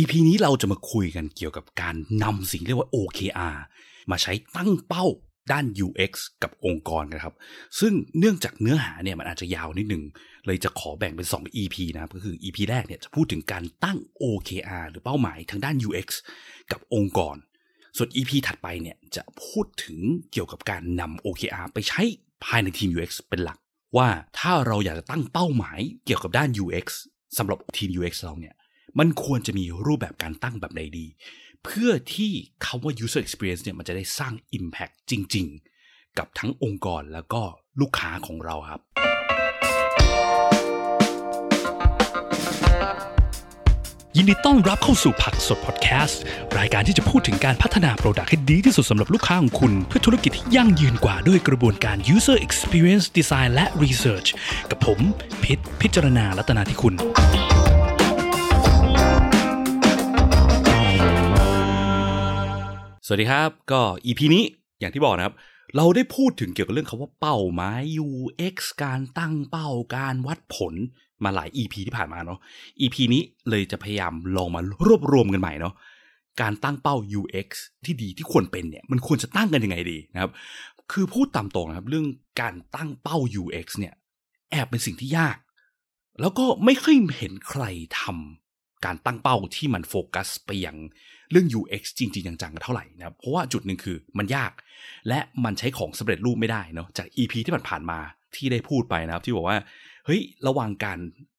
EP นี้เราจะมาคุยกันเกี่ยวกับการนำสิ่งเรียกว่า OKR มาใช้ตั้งเป้าด้าน UX กับองค์กรนะครับ ซึ่งเนื่องจากเนื้อหาเนี่ยมันอาจจะยาวนิดหนึ่ง เลยจะขอแบ่งเป็น 2 EP นะครับก็คือ EP แรกเนี่ยจะพูดถึงการตั้ง OKR หรือเป้าหมายทางด้าน UX กับองค์กร ส่วน EP ถัดไปเนี่ยจะพูดถึงเกี่ยวกับการนำ OKR ไปใช้ภายในทีม UX เป็นหลัก ว่าถ้าเราอยากจะตั้งเป้าหมายเกี่ยวกับด้าน UX สำหรับทีม UX เราเนี่ย มันควรจะมีรูปแบบการตั้งแบบใดดี เพื่อที่คาว่า user experience เนี่ยมันจะได้สร้าง impact จริง ๆ กับทั้งองค์กรแล้วก็ลูกค้าของเราครับ ยินดีต้อนรับเข้าสู่ผักสดพอดแคสต์ รายการที่จะพูดถึงการพัฒนาโปรดักต์ให้ดีที่สุดสำหรับลูกค้าของคุณ เพื่อธุรกิจที่ยั่งยืนกว่าด้วยกระบวนการ user experience design และ research กับผมพิษพิจารณาลัตนาที่คุณ สวัสดีครับ ก็ EP นี้อย่างที่บอกนะครับ เราได้พูดถึงเกี่ยวกับเรื่องคำว่าเป้าหมาย UX การตั้งเป้าการวัดผลมาหลาย EP ที่ผ่านมาเนาะ EP นี้เลยจะพยายามลองมารวบรวมกันใหม่เนาะการตั้งเป้า UX ที่ดีที่ควรเป็นเนี่ยมันควรจะตั้งกันยังไงดีนะครับ คือพูดตามตรงนะครับเรื่องการตั้งเป้า UX เนี่ยแอบเป็นสิ่งที่ยาก แล้วก็ไม่ค่อยเห็นใครทำการตั้งเป้าที่มันโฟกัสไปยัง เรื่อง UX จริง ๆ จังๆเท่าไหร่นะครับเพราะว่าจุดหนึ่งคือมันยาก และมันใช้ของสำเร็จรูปไม่ได้เนาะจาก EP ที่ผ่านๆมาที่ได้พูดไปนะครับ ที่บอกว่าเฮ้ยระหว่างการ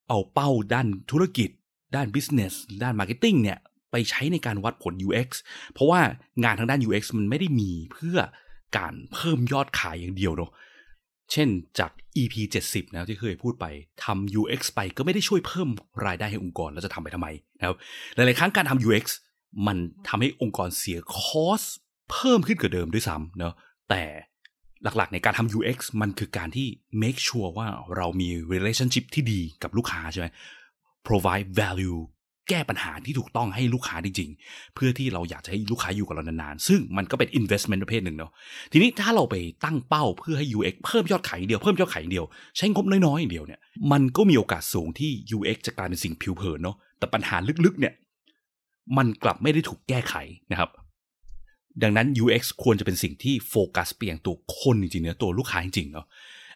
เอาเป้าด้านธุรกิจ ด้าน business ด้าน marketing เนี่ยไปใช้ในการวัดผล UX เพราะว่างานทางด้าน UX มันไม่ได้มีเพื่อการเพิ่มยอดขายอย่างเดียวเนาะเช่นจาก EP 70 นะที่เคยพูดไปทำ UX ไปก็ไม่ได้ช่วยเพิ่มรายได้ให้องค์กร แล้วจะทำไปทำไมนะครับหลาย ๆ ครั้งการทำ UX มันทำให้องค์กรเสียคอสเพิ่มขึ้นกว่าเดิมด้วยซ้ำเนาะแต่หลักๆในการทำ UX มันคือการที่ make sure ว่าเรามี relationship ที่ดีกับลูกค้าใช่ไหม provide value แก้ปัญหาที่ถูกต้องให้ลูกค้าจริงๆ เพื่อที่เราอยากจะให้ลูกค้าอยู่กับเรานานๆ ซึ่งมันก็เป็น investment ประเภทหนึ่งเนาะ ทีนี้ถ้าเราไปตั้งเป้าเพื่อให้ UX เพิ่มยอดขายอย่างเดียว เพิ่มยอดขายอย่างเดียว ใช้งบน้อยๆอย่างเดียวเนี่ย มันก็มีโอกาสสูงที่ UX จะกลายเป็นสิ่งผิวเผินเนาะ แต่ปัญหาลึกๆเนี่ย มันกลับไม่ได้ถูกแก้ไขนะครับ ดังนั้น UX ควรจะเป็นสิ่งที่โฟกัสไปยังตัวคนจริงๆเนะตัวลูกค้าจริงๆเนาะ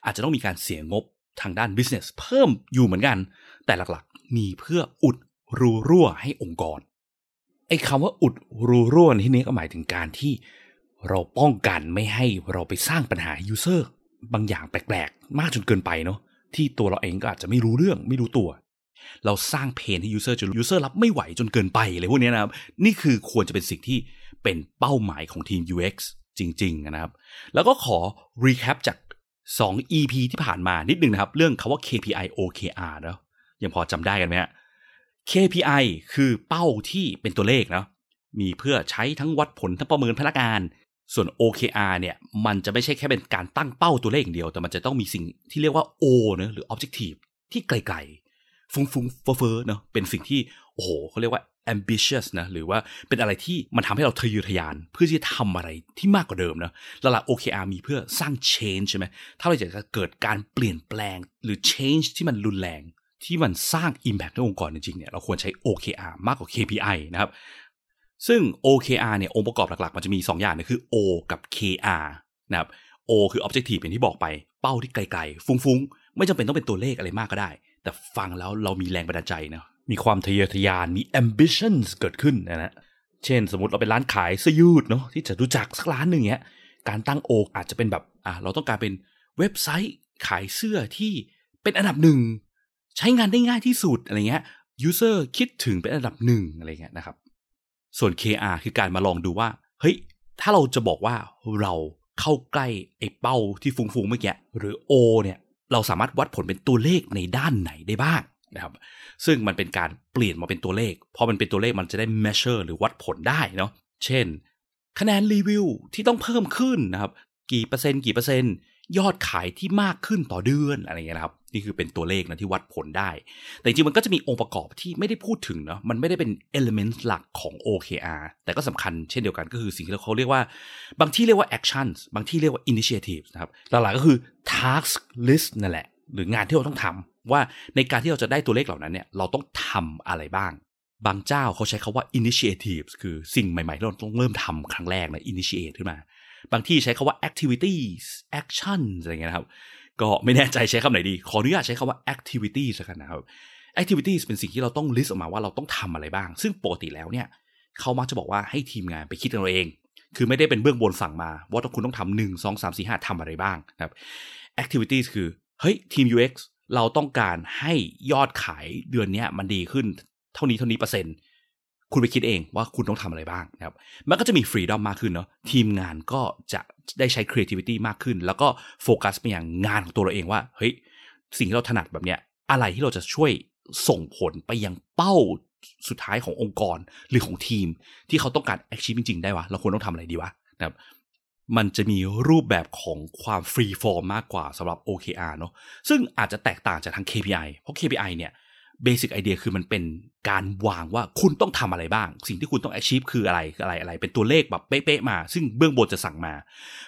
อาจจะต้องมีการเสียงบทางด้าน business เพิ่มอยู่เหมือนกัน แต่หลักๆ มีเพื่ออุดรูรั่วให้องค์กรไอ้คำว่าอุดรูรั่วในที่นี้ก็หมายถึงการที่เราป้องกันไม่ให้เราไปสร้างปัญหา user บางอย่างแปลกๆ มากจนเกินไปเนาะที่ตัวเราเองก็อาจจะไม่รู้เรื่องไม่รู้ตัว เราสร้างเพนให้ user จน user รับไม่ไหวจนเกินไปเลยพวกนี้นะครับ นี่คือควรจะเป็นสิ่งที่เป็นเป้าหมายของทีม UX จริง ๆ นะครับ แล้วก็ขอ recap จาก 2 EP ที่ผ่านมานิดนึงนะครับ เรื่องคาว่า KPI OKR เนาะยังพอจำได้กันไหมฮะ KPI คือเป้าที่เป็นตัวเลขเนาะมีเพื่อใช้ทั้งวัดผลทั้งประเมินพนักงานส่วน OKR เนี่ย มันจะไม่ใช่แค่เป็นการตั้งเป้าตัวเลขอย่างเดียว แต่มันจะต้องมีสิ่งที่เรียกว่า O เนะหรือ Objective ที่ไกล ๆฟุ้งๆเฟ้อๆเนาะเป็นสิ่งที่โอ้โหเขาเรียกว่า ambitious นะหรือว่าเป็นอะไรที่มันทำให้เราทะเยอทะยาน เพื่อที่จะทำอะไรที่มากกว่าเดิมนะแล้วหลัก OKR มีเพื่อสร้าง change ใช่ไหมถ้าเราอยากจะเกิดการเปลี่ยนแปลงหรือ change ที่มันรุนแรง ที่มันสร้าง Impact ในองค์กรจริงๆเนี่ยเราควรใช้ OKR มากกว่า KPI นะครับซึ่ง OKR เนี่ยองค์ประกอบหลักๆ มันจะมี 2 อย่างนะคือ O กับ KR นะครับ O คือ Objective อย่างที่บอกไปเป้าที่ไกลๆ ฟุ้งๆ ไม่จำเป็นต้องเป็นตัวเลขอะไรมากก็ได้ แต่ฟังแล้วเรามีแรงบันดาลใจนะมีความทะเยอทะยานมี ambitions เกิดขึ้นนะฮะเช่นสมมติเราเป็นร้านขายเสื้อยืดเนาะที่จะรู้จักสักร้านหนึ่งเนี้ยการตั้งโออาจจะเป็นแบบอะเราต้องการเป็นเว็บไซต์ขายเสื้อที่เป็นอันดับหนึ่งใช้งานได้ง่ายที่สุดอะไรเงี้ย user คิดถึงเป็นอันดับหนึ่งอะไรเงี้ยนะครับ ส่วน KR คือการมาลองดูว่า เฮ้ย ถ้าเราจะบอกว่าเราเข้าใกล้ไอ้เป้าที่ฟุ้งๆเมื่อกี้หรือ O เนี่ย เราสามารถวัดผลเป็นตัวเลขในด้านไหนได้บ้างนะครับ ซึ่งมันเป็นการเปลี่ยนมาเป็นตัวเลข พอมันเป็นตัวเลขมันจะได้ measure หรือวัดผลได้เนาะ เช่น คะแนนรีวิวที่ต้องเพิ่มขึ้นนะครับ กี่เปอร์เซ็นต์กี่เปอร์เซ็นต์ ยอดขายที่มากขึ้นต่อเดือนอะไรเงี้ยนะครับ นี่คือเป็นตัวเลขนะที่วัดผลได้ แต่จริงมันก็จะมีองค์ประกอบที่ไม่ได้พูดถึงเนาะมันไม่ได้เป็น element หลักของ OKR แต่ก็สำคัญเช่นเดียวกันก็คือสิ่งที่เขาเรียกว่า บางที่เรียกว่า actions บางที่เรียกว่า initiatives นะครับหลักๆก็คือ task list นั่นแหละ หรืองานที่เราต้องทำว่าในการที่เราจะได้ตัวเลขเหล่านั้นเนี่ยเราต้องทำอะไรบ้างบางเจ้าเขาใช้คาว่า initiatives คือสิ่งใหม่ๆที่เราต้องเริ่มทำครั้งแรกนะ initiate ขึ้นมา บางที่ใช้คาว่า activities action อะไรเงี้ยนะครับ ก็ไม่แน่ใจใช้คำไหนดี ขออนุญาตใช้คาว่า activities กันนะครับ activities เป็นสิ่งที่เราต้อง list ออกมาว่าเราต้องทำอะไรบ้าง ซึ่งปกติแล้วเนี่ยเขามักจะบอกว่าให้ทีมงานไปคิดกันเราเอง คือไม่ได้เป็นเบื้องบนสั่งมา ว่าต้องคุณต้องทำหนึ่งสองสามสี่ห้าทำอะไรบ้างนะครับ activities คือเฮ้ยทีม UX เราต้องการให้ยอดขายเดือนนี้มันดีขึ้น เท่านี้เท่านี้เปอร์เซ็นต์ คุณไปคิดเองว่าคุณต้องทำอะไรบ้างนะครับ มันก็จะมีฟรีดอมมากขึ้นเนาะ ทีมงานก็จะได้ใช้ creativity มากขึ้น แล้วก็โฟกัสไปอย่างงานของตัวเราเองว่า เฮ้ย สิ่งที่เราถนัดแบบเนี้ย อะไรที่เราจะช่วยส่งผลไปยังเป้าสุดท้ายขององค์กรหรือของทีม ที่เขาต้องการ achieve จริง ๆ ได้วะ เราควรต้องทำอะไรดีวะนะครับมันจะมีรูปแบบของความ free form มากกว่าสำหรับ OKR เนาะซึ่งอาจจะแตกต่างจากทาง KPI เพราะ KPI เนี่ย basic idea คือมันเป็นการวางว่าคุณต้องทำอะไรบ้าง สิ่งที่คุณต้อง achieve คืออะไรอะไรอะไร เป็นตัวเลขแบบเป๊ะๆมา ซึ่งเบื้องบนจะสั่งมา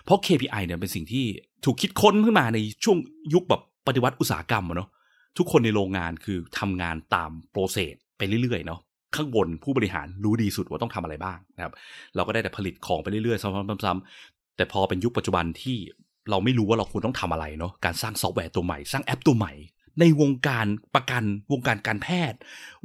เพราะ KPI เนี่ยเป็นสิ่งที่ถูกคิดค้นขึ้นมาในช่วงยุคแบบปฏิวัติอุตสาหกรรมเนาะทุกคนในโรงงานคือทำงานตาม process ไปเรื่อยๆเนาะข้างบนผู้บริหารรู้ดีสุดว่าต้องทำอะไรบ้างนะครับ เราก็ได้แต่ผลิตของไปเรื่อยๆซ้ำๆๆแต่พอเป็นยุคปัจจุบันที่เราไม่รู้ว่าเราควรต้องทำอะไรเนาะการสร้างซอฟต์แวร์ตัวใหม่ สร้างแอปตัวใหม่ ในวงการประกันวงการการแพทย์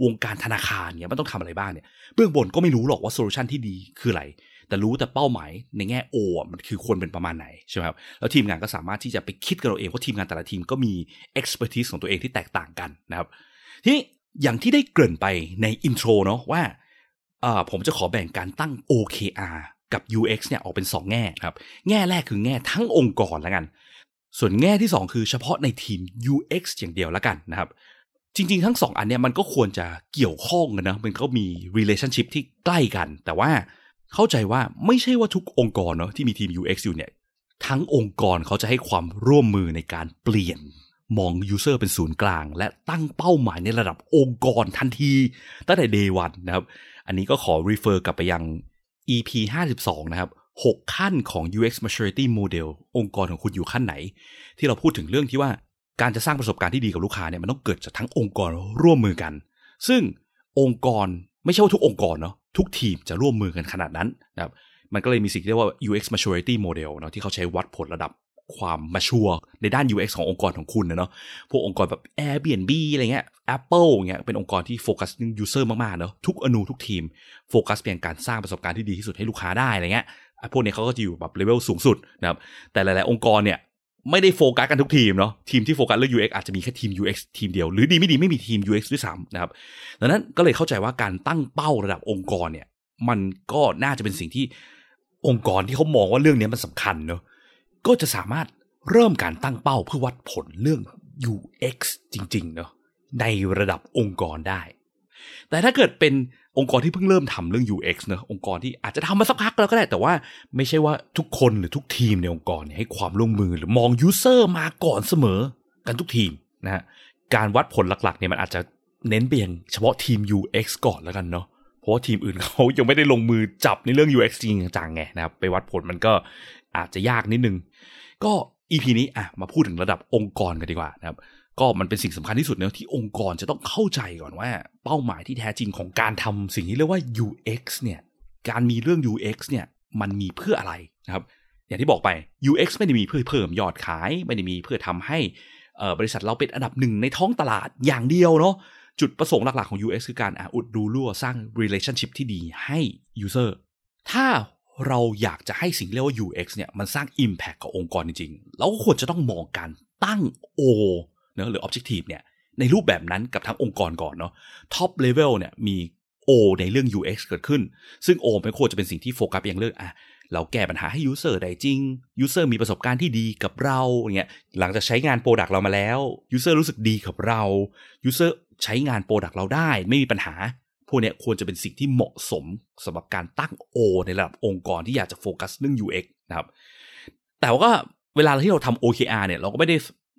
วงการธนาคารเนี่ยมันต้องทำอะไรบ้างเนี่ยเบื้องบนก็ไม่รู้หรอกว่า solution ที่ดีคืออะไร แต่รู้แต่เป้าหมายในแง่โอมันคือควรเป็นประมาณไหนใช่ไหมครับแล้วทีมงานก็สามารถที่จะไปคิดกันเราเองว่าทีมงานแต่ละทีมก็มี expertise ของตัวเองที่แตกต่างกันนะครับทีนี้อย่างที่ได้เกริ่นไปในอินโทรเนาะว่าผมจะขอแบ่งการตั้ง OKR กับ UX เนี่ยออกเป็น 2 แง่ครับ แง่แรกคือแง่ทั้งองค์กรแล้วกัน ส่วนแง่ที่ 2 คือเฉพาะในทีม UX อย่างเดียวล้วกันนะครับ จริงๆ ทั้ง 2 อันเนี่ยมันก็ควรจะเกี่ยวข้องกันนะ มันก็มี relationship ที่ใกล้กัน แต่ว่าเข้าใจว่าไม่ใช่ว่าทุกองค์กรเนาะที่มีทีม UX อยู่เนี่ย ทั้งองค์กรเขาจะให้ความร่วมมือในการเปลี่ยนมอง User เป็นศูนย์กลาง และตั้งเป้าหมายในระดับองค์กรทันทีตั้งแต่ day one นะครับ อันนี้ก็ขอ refer กลับไปยัง EP 52 นะครับ 6 ขั้นของ UX Maturity Model องค์กรของคุณอยู่ขั้นไหน ที่เราพูดถึงเรื่องที่ว่าการจะสร้างประสบการณ์ที่ดีกับลูกค้าเนี่ยมันต้องเกิดจากทั้งองค์กรร่วมมือกัน ซึ่งองค์กรไม่ใช่ว่าทุกองค์กรเนาะทุกทีมจะร่วมมือกันขนาดนั้นนะครับมันก็เลยมีสิ่งที่เรียกว่า UX Maturity Model เนาะที่เขาใช้วัดผลระดับความมาชัวในด้าน UX ขององค์กรของคุณนะเนาะ พวกองค์กรแบบ Airbnb อะไรเงี้ย Apple เงี้ย เป็นองค์กรที่โฟกัสเรื่อง user มาก ๆ เนาะ ทุกอนูทุกทีม โฟกัสเพียงการสร้างประสบการณ์ที่ดีที่สุดให้ลูกค้าได้อะไรเงี้ย พวกนี้เขาก็จะอยู่แบบเลเวลสูงสุดนะครับแต่หลาย ๆ องค์กรเนี่ยไม่ได้โฟกัสกันทุกทีมเนาะทีมที่โฟกัสเรื่อง UX อาจจะมีแค่ทีม UX ทีมเดียว หรือดีไม่ดีไม่มีทีม UX ด้วยซ้ำนะครับดังนั้นก็เลยเข้าใจว่าการตั้งเป้าระดับองค์กรเนี่ย มันก็น่าจะเป็นสิ่งที่องค์กรที่เขามองว่าเรื่องนี้มันสำคัญเนาะก็จะสามารถเริ่มการตั้งเป้าเพื่อวัดผลเรื่อง UX จริง ๆ เนาะในระดับองค์กรได้ แต่ถ้าเกิดเป็น องค์กรที่เพิ่งเริ่มทำเรื่อง UX เนอะองค์กรที่อาจจะทำมาสักพักแล้วก็ได้แต่ว่าไม่ใช่ว่าทุกคนหรือทุกทีมในองค์กรเนี่ยให้ความร่วมมือหรือมอง User มาก่อนเสมอกันทุกทีมนะฮะการวัดผลหลักๆเนี่ยมันอาจจะเน้นไปยังเฉพาะทีม UX ก่อนแล้วกันเนาะเพราะว่าทีมอื่นเขายังไม่ได้ลงมือจับในเรื่อง UX จริงจังไงนะครับไปวัดผลมันก็อาจจะยากนิดนึง ก็ EP นี้อะมาพูดถึงระดับองค์กรกันดีกว่านะครับ ก็มันเป็นสิ่งสำคัญที่สุดเนะที่องค์กรจะต้องเข้าใจก่อนว่า เป้าหมายที่แท้จริงของการทำสิ่งที่เรียกว่า UX เนี่ยการมีเรื่อง UX เนี่ยมันมีเพื่ออะไรนะครับอย่างที่บอกไป UX ไม่ได้มีเพื่อเพิ่มยอดขาย ไม่ได้มีเพื่อทำให้บริษัทเราเป็นอันดับหนึ่งในท้องตลาดอย่างเดียวเนาะจุดประสงค์หลัก ๆ ของ UX คือการอุดดูรั่วสร้าง relationship ที่ดีให้ user ถ้าเราอยากจะให้สิ่งเรียกว่า UX เนี่ยมันสร้าง Impact กับองค์กรจริงๆ เราก็ควรจะต้องมองการตั้ง O เนะหรือ Objective เนี่ยในรูปแบบนั้นกับทั้งองค์กรก่อนเนาะ Top Level เนี่ยมี O ในเรื่อง UX เกิดขึ้น ซึ่ง O ไม่ควรจะเป็นสิ่งที่โฟกัสไปยังเรื่องอะเราแก้ปัญหาให้ User ได้จริง User มีประสบการณ์ที่ดีกับเราอย่างเงี้ยหลังจากใช้งาน product เรามาแล้ว User รู้สึกดีกับเรา User ใช้งาน product เราได้ไม่มีปัญหา พวกเนี้ยควรจะเป็นสิ่งที่เหมาะสมสำหรับการตั้ง O ในระดับองค์กรที่อยากจะโฟกัสเรื่อง UX นะครับแต่ว่าเวลาที่เราทำ OKR เนี่ยเราก็ไม่ได้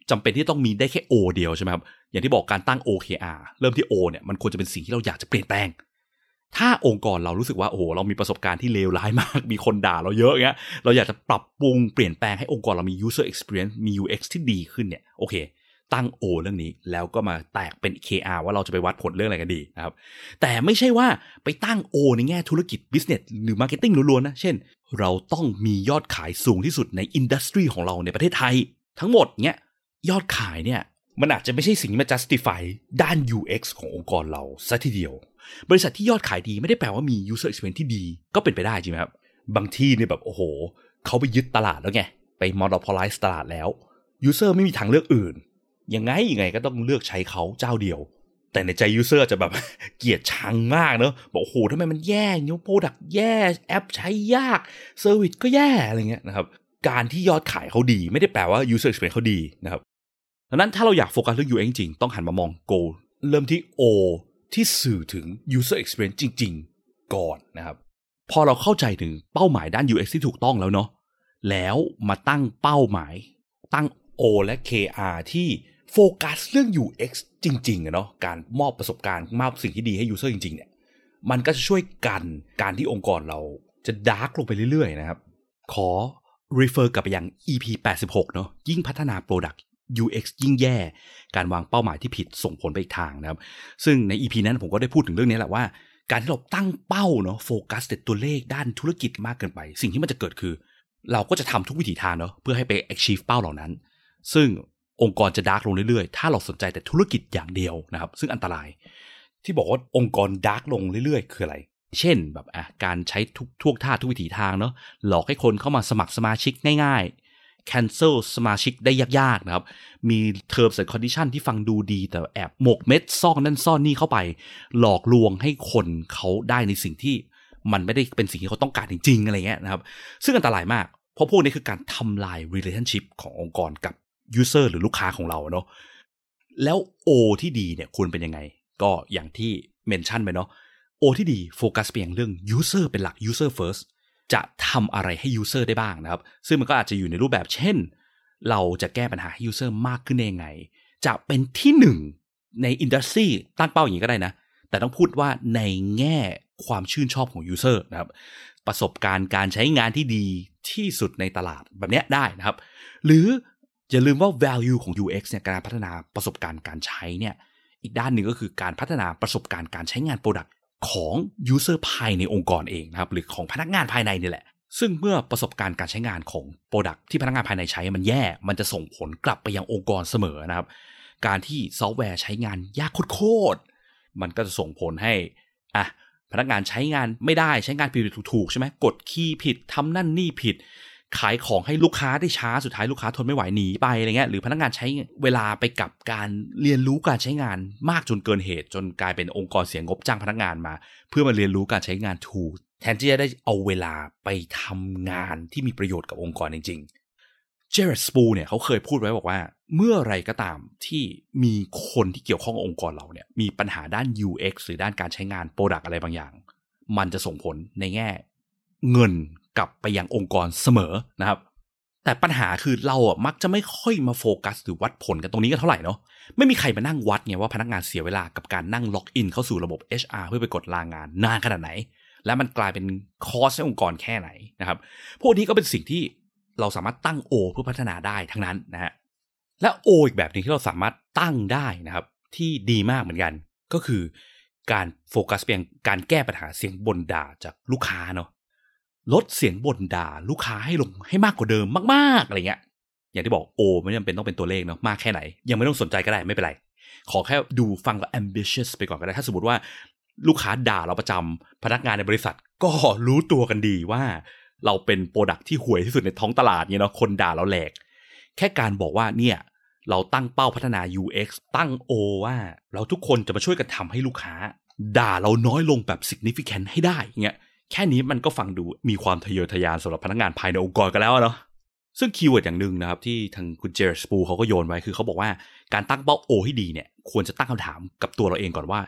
จำเป็นที่ต้องมีได้แค่ O เดียวใช่ไหมครับอย่างที่บอกการตั้ง OKR เริ่มที่ O เนี่ยมันควรจะเป็นสิ่งที่เราอยากจะเปลี่ยนแปลง ถ้าองค์กรเรารู้สึกว่าโอ้โหเรามีประสบการณ์ที่เลวร้ายมาก มีคนด่าเราเยอะเงี้ยเราอยากจะปรับปรุงเปลี่ยนแปลงให้องค์กรเรามี user experience มี UX ที่ดีขึ้นเนี่ยโอเค ตั้ง O เรื่องนี้แล้วก็มาแตกเป็น KR ว่าเราจะไปวัดผลเรื่องอะไรกันดีนะครับแต่ไม่ใช่ว่าไปตั้ง O ในแง่ธุรกิจ business หรือ marketing ล้วนๆนะเช่น เราต้องมียอดขายสูงที่สุดในอินดัสทรีของเราในประเทศไทย ทั้งหมดเนี้ย ยอดขายเนี่ยมันอาจจะไม่ใช่สิ่งที่มา justify ด้าน UX ขององค์กรเราซะทีเดียว บริษัทที่ยอดขายดีไม่ได้แปลว่ามี user experience ที่ดี ก็เป็นไปได้จริงไหมครับ บางที่เนี่ยแบบโอ้โห เขาไปยึดตลาดแล้วไง ไป monopolize ตลาดแล้ว user ไม่มีทางเลือกอื่น ยังไงยังไงก็ต้องเลือกใช้เขาเจ้าเดียว แต่ในใจ user จะแบบเกลียดชังมากเนอะบอกโอ้โหทำไมมันแย่นิ้วโปรดักแย่แอปใช้ยากเซอร์วิสก็แย่อะไรเงี้ยนะครับการที่ยอดขายเขาดี ไม่ได้แปลว่า user experience เขาดีนะครับ ดังนั้นถ้าเราอยากโฟกัสเรื่อง UX จริงต้องหันมามอง Go เริ่มที่ O ที่สื่อถึง user experience จริง ๆ ก่อนนะครับ พอเราเข้าใจถึงเป้าหมายด้าน UX ที่ถูกต้องแล้วเนาะแล้วมาตั้งเป้าหมาย ตั้ง O และ KR ที่โฟกัสเรื่อง UX จริงๆอะเนาะการมอบประสบการณ์มอบสิ่งที่ดีให้ user จริง ๆ เนี่ย มันก็จะช่วยกันการที่องค์กรเราจะ dark ลงไปเรื่อย ๆ นะครับ ขอ refer กลับไปยัง EP 86 เนาะยิ่งพัฒนา Product UX ยิ่งแย่ การวางเป้าหมายที่ผิดส่งผลไปอีกทางนะครับ ซึ่งใน EP นั้นผมก็ได้พูดถึงเรื่องนี้แหละว่า การที่เราตั้งเป้าเนาะโฟกัสแต่ตัวเลขด้านธุรกิจมากเกินไป สิ่งที่มันจะเกิดคือ เราก็จะทำทุกวิถีทางเนาะเพื่อให้ไป achieve เป้าเหล่านั้น ซึ่งองค์กรจะ dark ลงเรื่อยๆ ถ้าเราสนใจแต่ธุรกิจอย่างเดียวนะครับ ซึ่งอันตราย ที่บอกว่าองค์กรดาร์กลงเรื่อยๆ คืออะไร เช่นแบบอะการใช้ทุกท่วงท่าทุกวิถีทางเนาะหลอกให้คนเข้ามาสมัครสมาชิกง่าย cancel สมาชิกได้ยากๆนะครับ มี terms and condition ที่ฟังดูดีแต่แอบหมกเม็ดซ่อนนั่นซ่อนนี่เข้าไป หลอกลวงให้คนเขาได้ในสิ่งที่มันไม่ได้เป็นสิ่งที่เขาต้องการจริงๆอะไรเงี้ยนะครับ ซึ่งอันตรายมาก เพราะพวกนี้คือการทำลาย relationship ขององค์กรกับ user หรือลูกค้าของเราเนาะแล้ว O ที่ดีเนี่ยควรเป็นยังไง ก็อย่างที่เมนชั่นไปเนาะ O ที่ดีโฟกัสไปยังเรื่อง user เป็นหลัก user first จะทำอะไรให้ user ได้บ้างนะครับ ซึ่งมันก็อาจจะอยู่ในรูปแบบเช่น เราจะแก้ปัญหาให้ user มากขึ้นได้ยังไง จะเป็นที่หนึ่งในอินดัสทรีตั้งเป้าอย่างนี้ก็ได้นะ แต่ต้องพูดว่าในแง่ความชื่นชอบของ user นะครับ ประสบการณ์การใช้งานที่ดีที่สุดในตลาดแบบนี้ได้นะครับ หรืออย่าลืมว่า value ของ UX เนี่ยการพัฒนาประสบการณ์การใช้เนี่ยอีกด้านหนึ่งก็คือการพัฒนาประสบการณ์การใช้งาน Product ของ User ภายในองค์กรเองนะครับหรือของพนักงานภายในนี่แหละ ซึ่งเมื่อประสบการณ์การใช้งานของ Product ที่พนักงานภายในใช้มันแย่ มันจะส่งผลกลับไปยังองค์กรเสมอนะครับ การที่ซอฟต์แวร์ใช้งานยากโคตรมันก็จะส่งผลให้อะพนักงานใช้งานไม่ได้ใช้งานผิดถูกๆใช่ไหมกดคีย์ผิดทำนั่นนี่ผิด ขายของให้ลูกค้าได้ช้าสุดท้ายลูกค้าทนไม่ไหวหนีไปอะไรเงี้ยหรือพนักงานใช้เวลาไปกับการเรียนรู้การใช้งานมากจนเกินเหตุ จนกลายเป็นองค์กรเสียงบจ้างพนักงานมา เพื่อมาเรียนรู้การใช้งานถูกแทนที่จะได้เอาเวลาไปทำงานที่มีประโยชน์กับองค์กรจริงๆ Jared Spool เนี่ยเขาเคยพูดไว้บอกว่า เมื่อไรก็ตามที่มีคนที่เกี่ยวข้องกับองค์กรเราเนี่ยมีปัญหาด้าน UX หรือด้านการใช้งาน product อะไรบางอย่าง มันจะส่งผลในแง่เงิน กลับไปยังองค์กรเสมอนะครับ แต่ปัญหาคือเราอะมักจะไม่ค่อยมาโฟกัสหรือวัดผลกันตรงนี้กันเท่าไหร่เนาะไม่มีใครมานั่งวัดไงว่าพนักงานเสียเวลากับการนั่งล็อกอินเข้าสู่ระบบ HR เพื่อไปกดลางานนานขนาดไหน และมันกลายเป็น cost ให้องค์กรแค่ไหนนะครับ พวกนี้ก็เป็นสิ่งที่เราสามารถตั้ง O เพื่อพัฒนาได้ทั้งนั้นนะฮะและ O อีกแบบหนึ่งที่เราสามารถตั้งได้นะครับ ที่ดีมากเหมือนกัน ก็คือการโฟกัสเพียงการแก้ปัญหาเสียงบ่นด่าจากลูกค้าเนาะ ลดเสียงบ่นด่าลูกค้าให้ลงให้มากกว่าเดิมมากๆอะไรเงี้ย อย่างที่บอกโอไม่จำเป็นต้องเป็นตัวเลขเนาะมากแค่ไหน ยังไม่ต้องสนใจก็ได้ไม่เป็นไร ขอแค่ดูฟังแล้ว ambitious ไปก่อนก็ได้ถ้าสมมติว่าลูกค้าด่าเราประจำพนักงานในบริษัทก็รู้ตัวกันดีว่า เราเป็นโปรดักที่ห่วยที่สุดในท้องตลาดเนี่ยเนาะคนด่าเราแหลก แค่การบอกว่าเนี่ยเราตั้งเป้าพัฒนา UX ตั้ง O ว่า เราทุกคนจะมาช่วยกันทำให้ลูกค้า ด่าเราน้อยลงแบบ significant ให้ได้เงี้ย แค่นี้มันก็ฟังดูมีความทะเยอทะยานสำหรับพนักงานภายในองค์กรกันแล้วเนาะซึ่ง keyword อย่างหนึ่งนะครับที่ทางคุณ Jared Spool เขาก็โยนไว้คือเขาบอกว่าการตั้งเป้า O ให้ดีเนี่ยควรจะตั้งคำถามกับตัวเราเองก่อนว่า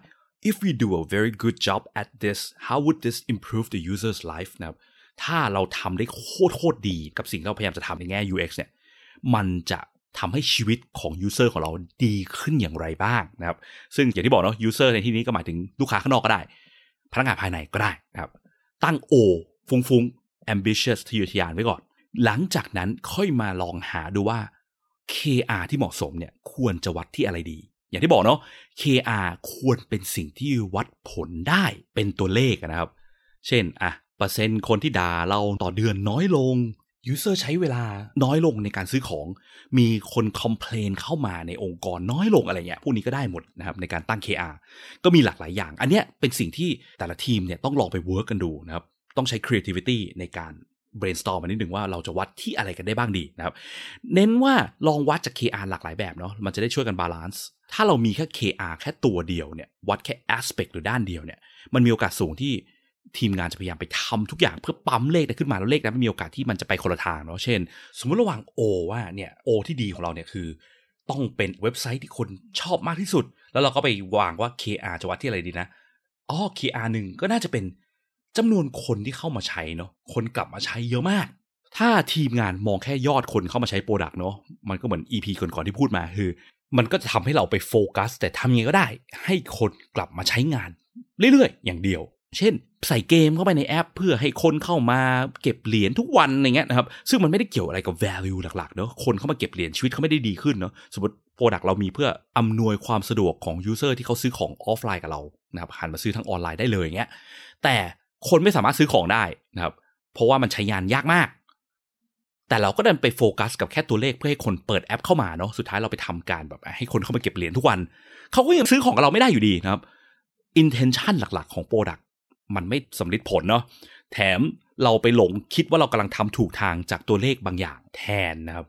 if we do a very good job at this how would this improve the user's life นะครับถ้าเราทำได้โคตรโคตรดีกับสิ่งที่เราพยายามจะทำในแง่ UX เนี่ยมันจะทำให้ชีวิตของ user ของเราดีขึ้นอย่างไรบ้างนะครับซึ่งอย่างที่บอกเนาะ user ในที่นี้ก็หมายถึงลูกค้าข้างนอกก็ได้ พนักงานภายในก็ได้นะครับ ตั้งโอฟุงฟุง ambitious ทะเยอทะยานไว้ก่อน หลังจากนั้นค่อยมาลองหาดูว่า KR ที่เหมาะสมเนี่ยควรจะวัดที่อะไรดี อย่างที่บอกเนาะ KR ควรเป็นสิ่งที่วัดผลได้เป็นตัวเลขนะครับ เช่นอะเปอร์เซ็นต์คนที่ด่าเราต่อเดือนน้อยลง user ใช้เวลาน้อยลงในการซื้อของ มีคน complain เข้ามาในองค์กรน้อยลงอะไรเงี้ย พวกนี้ก็ได้หมดนะครับในการตั้ง KR ก็มีหลากหลายอย่าง อันเนี้ยเป็นสิ่งที่แต่ละทีมเนี่ยต้องลองไป work กันดูนะครับ ต้องใช้ creativity ในการ brainstorm มานิดหนึ่งว่าเราจะวัดที่อะไรกันได้บ้างดีนะครับ เน้นว่าลองวัดจาก KR หลากหลายแบบเนาะ มันจะได้ช่วยกัน balance ถ้าเรามีแค่ KR แค่ตัวเดียวเนี่ย วัดแค่ aspect หรือด้านเดียวเนี่ย มันมีโอกาสสูงที่ ทีมงานจะพยายามไปทำทุกอย่างเพื่อปั๊มเลขขึ้นมาแล้วเลขนั้นมีโอกาสที่มันจะไปคนละทางเนาะเช่น สมมติเราวาง O ว่าเนี่ย O ที่ดีของเราเนี่ยคือ ต้องเป็นเว็บไซต์ที่คนชอบมากที่สุด แล้วเราก็ไปวางว่า KR จะวัดที่อะไรดีนะอ๋อ KR หนึ่งก็น่าจะเป็นจำนวนคนที่เข้ามาใช้เนาะคนกลับมาใช้เยอะมาก ถ้าทีมงานมองแค่ยอดคนเข้ามาใช้ product เนาะมันก็เหมือน EP ก่อนๆที่พูดมาคือ มันก็จะทำให้เราไปโฟกัส แต่ทำยังไงก็ได้ ให้คนกลับมาใช้งาน เรื่อยๆ อย่างเดียว เช่น ใส่เกมเข้าไปในแอป เพื่อให้คนเข้ามาเก็บเหรียญทุกวันอะไรเงี้ยนะครับซึ่งมันไม่ได้เกี่ยวอะไรกับ value หลักๆเนาะคนเข้ามาเก็บเหรียญชีวิตเขาไม่ได้ดีขึ้นเนาะสมมติ product เรามีเพื่ออำนวยความสะดวกของ user ที่เขาซื้อของออฟไลน์กับเรานะครับหันมาซื้อทางออนไลน์ได้เลยเงี้ยแต่คนไม่สามารถซื้อของได้นะครับเพราะว่ามันใช้งานยากมาก แต่เราก็ดันไปโฟกัสกับแค่ตัวเลขเพื่อให้คนเปิดแอปเข้ามาเนาะสุดท้ายเราไปทำการแบบให้คนเข้ามาเก็บเหรียญทุกวันเขาก็ยังซื้อของกับเราไม่ได้อยู่ดีนะครับ intention หลักๆ ของ product มันไม่สำเร็จผลเนาะแถมเราไปหลงคิดว่าเรากำลังทำถูกทางจากตัวเลขบางอย่างแทนนะครับ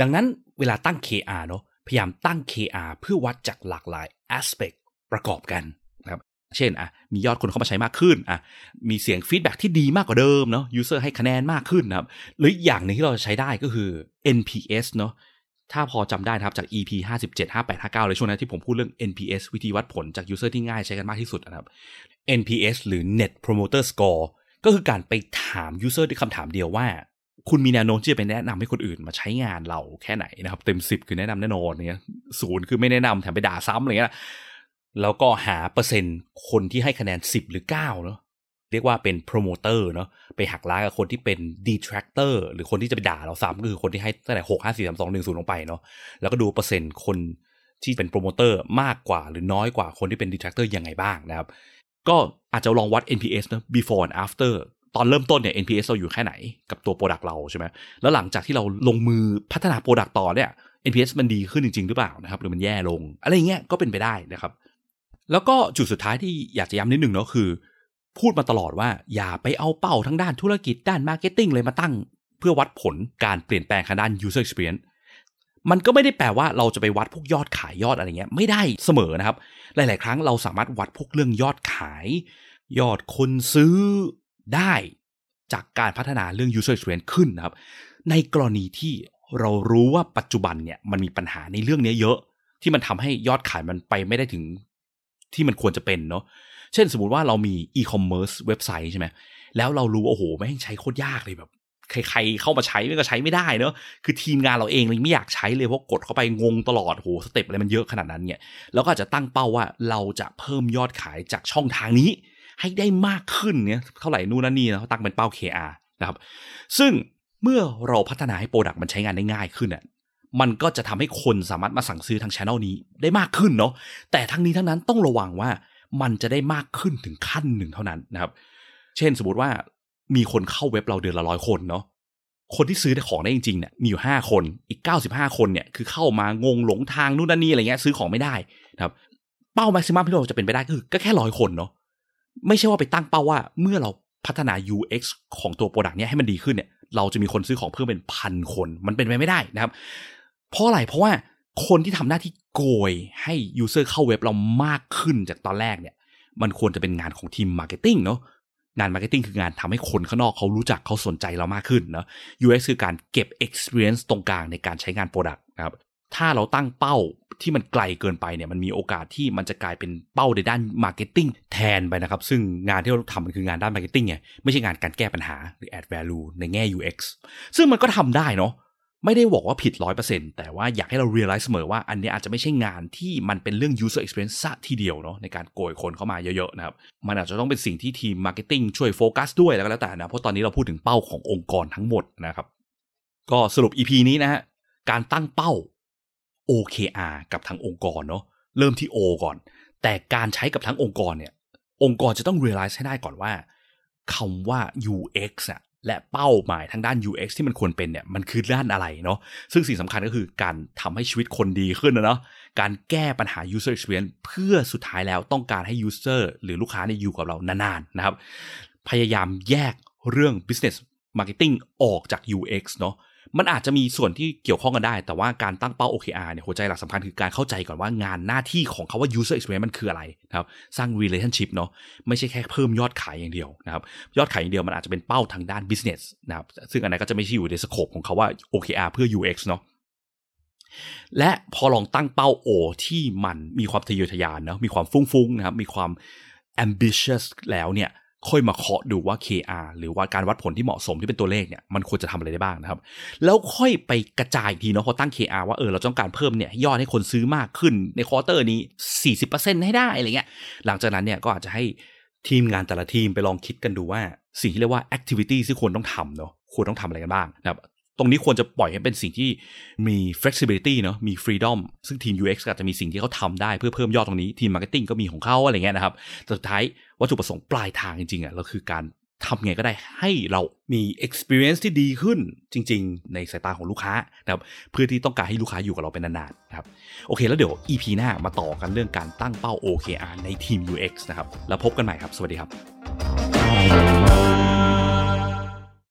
ดังนั้นเวลาตั้ง KR เนาะพยายามตั้ง KR เพื่อวัดจากหลากหลาย aspect ประกอบกันนะครับเช่นอะมียอดคนเข้ามาใช้มากขึ้นอะมีเสียงฟีดแบ็ที่ดีมากกว่าเดิมเนาะ user ให้คะแนนมากขึ้นนะครับหรืออย่างหนึ่งที่เราจะใช้ได้ก็คือ NPS เนาะ ถ้าพอจำได้นะครับจาก EP 57 58 59 เลยช่วงนั้นที่ผมพูดเรื่อง NPS วิธีวัดผลจาก user ที่ง่ายใช้กันมากที่สุดนะครับ NPS หรือ Net Promoter Score ก็คือการไปถาม user ด้วยคำถามเดียวว่า คุณมีแนวโน้มที่จะไปแนะนำให้คนอื่นมาใช้งานเราแค่ไหนนะครับ เต็ม 10 คือแนะนำแน่นอนเนี่ยศูนย์คือไม่แนะนำแถมไปด่าซ้ำอะไรเงี้ยแล้วก็หาเปอร์เซ็นต์คนที่ให้คะแนน 10 หรือ9เนาะ เรียกว่าเป็นโปรโมเตอร์เนาะไปหักล้างกับคนที่เป็น detractor หรือคนที่จะไปด่าเราซ้ำก็คือคนที่ให้ตั้งแต่หกห้าสี่สามสองหนึ่งศูนย์ลงไปเนาะแล้วก็ดูเปอร์เซ็นต์คนที่เป็นโปรโมเตอร์มากกว่าหรือน้อยกว่าคนที่เป็น detractor ยังไงบ้างนะครับ ก็อาจจะลองวัด NPS นะ before and after ตอนเริ่มต้นเนี่ย NPS เราอยู่แค่ไหนกับตัว Product เราใช่ไหมแล้วหลังจากที่เราลงมือพัฒนา Product ต่อเนี่ย NPS มันดีขึ้นจริง ๆ หรือเปล่านะครับหรือมันแย่ลง อะไรเงี้ยก็เป็นไปได้นะครับ แล้วก็จุดสุดท้ายที่อยากจะย้ำนิดนึงเนาะคือ พูดมาตลอดว่าอย่าไปเอาเป้าทั้งด้านธุรกิจด้าน marketing เลยมาตั้ง เพื่อวัดผลการเปลี่ยนแปลงทางด้าน user experience มันก็ไม่ได้แปลว่าเราจะไปวัดพวกยอดขายยอดอะไรเงี้ยไม่ได้เสมอนะครับ หลาย ๆ ครั้งเราสามารถวัดพวกเรื่องยอดขาย ยอดคนซื้อได้จากการพัฒนาเรื่อง user experience ขึ้นนะครับ ในกรณีที่เรารู้ว่าปัจจุบันเนี่ยมันมีปัญหาในเรื่องนี้เยอะ ที่มันทำให้ยอดขายมันไปไม่ได้ถึงที่มันควรจะเป็นเนาะ เช่นสมมติว่าเรามี e-commerce เว็บไซต์ใช่ไหมแล้วเรารู้โอ้โหแม่งใช้โคตรยากเลยแบบใครๆเข้ามาใช้มันก็ใช้ไม่ได้เนาะคือทีมงานเราเองเลยไม่อยากใช้เลยเพราะกดเข้าไปงงตลอดโหสเต็ปอะไรมันเยอะขนาดนั้นเนี่ยแล้วก็อาจจะตั้งเป้าว่าเราจะเพิ่มยอดขายจากช่องทางนี้ ให้ได้มากขึ้นเนี่ยเท่าไหร่นู่นนั่นนี่นะเขาตั้งเป็นเป้า KR นะครับซึ่งเมื่อเราพัฒนาให้ product มันใช้งานได้ง่ายขึ้นอะมันก็จะทำให้คนสามารถมาสั่งซื้อทางช anel นี้ได้มากขึ้นเนาะแต่ทั้งนี้ทั้งนั้นต้องระวังว่า มันจะได้มากขึ้นถึงขั้นหนึ่งเท่านั้นนะครับ เช่นสมมติว่ามีคนเข้าเว็บเราเดือนละร้อยคนเนาะคนที่ซื้อของได้จริงๆเนี่ยมีอยู่ห้าคนอีกเก้าสิบห้าคนเนี่ยคือเข้ามางงหลงทางนู่นนั่นนี่อะไรเงี้ยซื้อของไม่ได้นะครับ เป้า maximum ที่เราจะเป็นไปได้ก็คือก็แค่ร้อยคนเนาะไม่ใช่ว่าไปตั้งเป้าว่าเมื่อเราพัฒนา UX ของตัว product เนี้ยให้มันดีขึ้นเนี่ย เราจะมีคนซื้อของเพิ่มเป็นพันคน มันเป็นไปไม่ได้นะครับ เพราะอะไรเพราะว่า คนที่ทำหน้าที่โกยให้ user เข้าเว็บเรามากขึ้นจากตอนแรกเนี่ย มันควรจะเป็นงานของทีม marketing เนาะงาน marketing คืองานทำให้คนข้างนอกเขารู้จักเขาสนใจเรามากขึ้นเนาะ UX คือการเก็บ experience ตรงกลางในการใช้งาน Product นะครับถ้าเราตั้งเป้าที่มันไกลเกินไปเนี่ยมันมีโอกาสที่มันจะกลายเป็นเป้าในด้าน marketing แทนไปนะครับ ซึ่งงานที่เราทำมันคืองานด้าน marketing ไงไม่ใช่งานการแก้ปัญหาหรือ add value ในแง่ UX ซึ่งมันก็ทำได้เนาะ ไม่ได้บอกว่าผิด 100%แต่ว่าอยากให้เรา realize เสมอว่าอันนี้อาจจะไม่ใช่งานที่มันเป็นเรื่อง user experience ซะทีเดียวเนาะในการโกยคนเข้ามาเยอะๆนะครับ มันอาจจะต้องเป็นสิ่งที่ทีม marketing ช่วยโฟกัสด้วยแล้วก็แล้วแต่นะ เพราะตอนนี้เราพูดถึงเป้าขององค์กรทั้งหมดนะครับ ก็สรุป EP นี้นะฮะการตั้งเป้า OKR กับทางองค์กรเนาะเริ่มที่ O ก่อน แต่การใช้กับทั้งองค์กรเนี่ยองค์กรจะต้อง realize ให้ได้ก่อนว่าคำว่า UX อะ และเป้าหมายทางด้าน UX ที่มันควรเป็นเนี่ยมันคือด้านอะไรเนาะซึ่งสิ่งสำคัญก็คือการทำให้ชีวิตคนดีขึ้นนะเนาะการแก้ปัญหา user experience เพื่อสุดท้ายแล้วต้องการให้ user หรือลูกค้าเนี่ยอยู่กับเรานานๆนะครับพยายามแยกเรื่อง business marketing ออกจาก UX เนาะ มันอาจจะมีส่วนที่เกี่ยวข้องกันได้ แต่ว่าการตั้งเป้า OKR เนี่ยหัวใจหลักสำคัญคือการเข้าใจก่อนว่างานหน้าที่ของเขาว่า user experience มันคืออะไรนะครับสร้าง relationship เนาะไม่ใช่แค่เพิ่มยอดขายอย่างเดียวนะครับยอดขายอย่างเดียวมันอาจจะเป็นเป้าทางด้าน business นะครับซึ่งอันนั้นก็จะไม่ใช่อยู่ในสโคปของเขาว่า OKR เพื่อ UX เนาะและพอลองตั้งเป้า O ที่มันมีความทะเยอทะยานเนาะมีความฟุ้งๆนะครับมีความ ambitious แล้วเนี่ย ค่อยมาเคาะดูว่า KR หรือว่าการวัดผลที่เหมาะสมที่เป็นตัวเลขเนี่ยมันควรจะทำอะไรได้บ้างนะครับ แล้วค่อยไปกระจายทีเนาะพอตั้ง KR ว่าเออเราต้องการเพิ่มเนี่ยยอดให้คนซื้อมากขึ้นในควอเตอร์นี้ 40%ให้ได้อะไรเงี้ยหลังจากนั้นเนี่ยก็อาจจะให้ทีมงานแต่ละทีมไปลองคิดกันดูว่าสิ่งที่เรียกว่า activity ที่ควรต้องทำเนาะควรต้องทำอะไรกันบ้างนะครับ ตรงนี้ควรจะปล่อยให้เป็นสิ่งที่มี flexibility เนาะมี freedom ซึ่งทีม UX ก็อาจจะมีสิ่งที่เขาทำได้เพื่อเพิ่มยอดตรงนี้ ทีม marketing ก็มีของเขาอะไรเงี้ยนะครับแต่สุดท้ายวัตถุประสงค์ปลายทางจริงๆอะเราคือการทำไงก็ได้ให้เรามี experience ที่ดีขึ้นจริง ๆ ในสายตาของลูกค้านะครับเพื่อที่ต้องการให้ลูกค้าอยู่กับเราเป็นนานๆนะครับโอเค แล้วเดี๋ยว EP หน้ามาต่อกันเรื่องการตั้งเป้า OKR ในทีม UX นะครับแล้วพบกันใหม่ครับ สวัสดีครับ